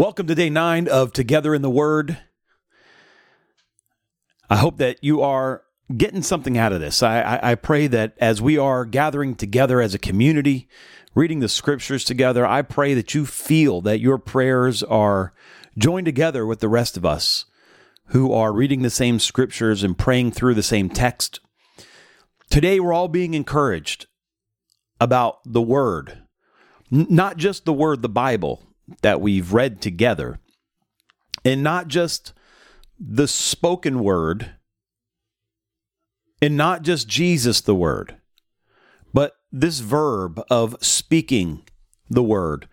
Welcome to day nine of Together in the Word. I hope that you are getting something out of this. I, I, I, pray that as we are gathering together as a community, reading the scriptures together, I pray that you feel that your prayers are joined together with the rest of us who are reading the same scriptures and praying through the same text. Today, we're all being encouraged about the Word, N- not just the Word, the Bible that we've read together, and not just the spoken Word, and not just Jesus, the Word, but this verb of speaking the Word.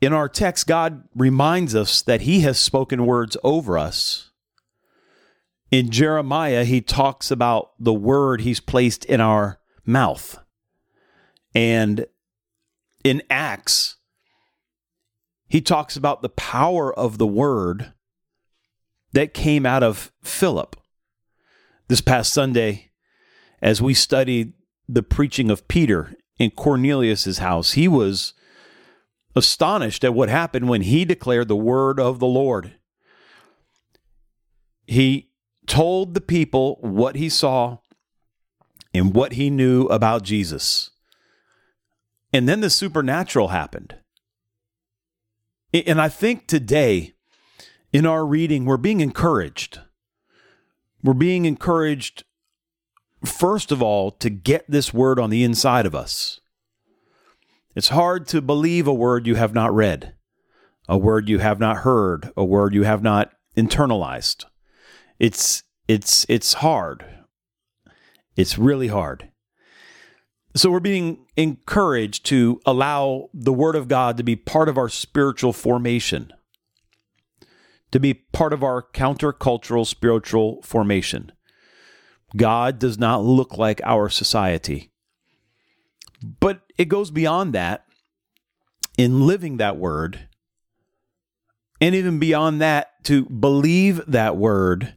In our text, God reminds us that He has spoken words over us. In Jeremiah, He talks about the word He's placed in our mouth. And in Acts, he talks about the power of the word that came out of Philip. This past Sunday, as we studied the preaching of Peter in Cornelius's house, he was astonished at what happened when he declared the word of the Lord. He told the people what he saw and what he knew about Jesus. And then the supernatural happened. And I think today in our reading, we're being encouraged. We're being encouraged, first of all, to get this word on the inside of us. It's hard to believe a word you have not read, a word you have not heard, a word you have not internalized. It's it's it's hard. It's really hard. So we're being encouraged to allow the Word of God to be part of our spiritual formation, to be part of our countercultural spiritual formation. God does not look like our society. But it goes beyond that in living that Word, and even beyond that, to believe that Word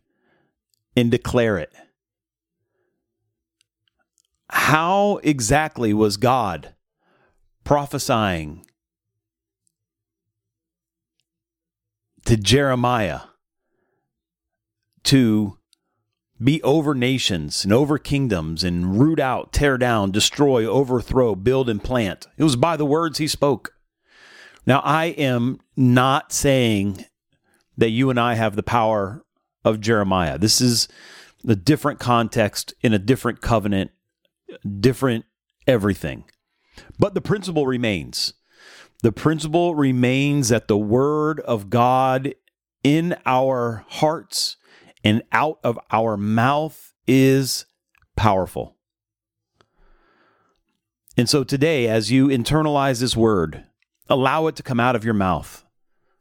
and declare it how exactly was God prophesying to Jeremiah to be over nations and over kingdoms and root out, tear down, destroy, overthrow, build, and plant? It was by the words he spoke. Now, I am not saying that you and I have the power of Jeremiah. This is a different context in a different covenant different everything. But the principle remains. The principle remains that the word of God in our hearts and out of our mouth is powerful. And so today, as you internalize this word, allow it to come out of your mouth,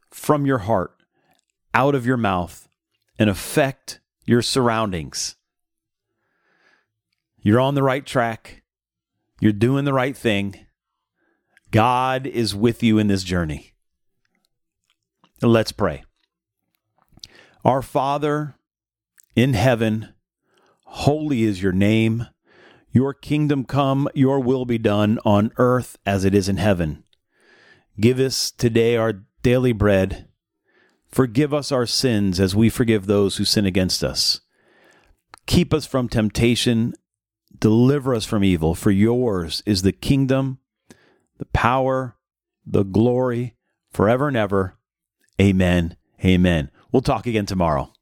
from your heart, out of your mouth, and affect your surroundings. You're on the right track. You're doing the right thing. God is with you in this journey. Let's pray. Our Father in heaven, holy is your name. Your kingdom come, your will be done on earth as it is in heaven. Give us today our daily bread. Forgive us our sins as we forgive those who sin against us. Keep us from temptation Deliver us from evil, for yours is the kingdom, the power, the glory, forever and ever. Amen. Amen. We'll talk again tomorrow.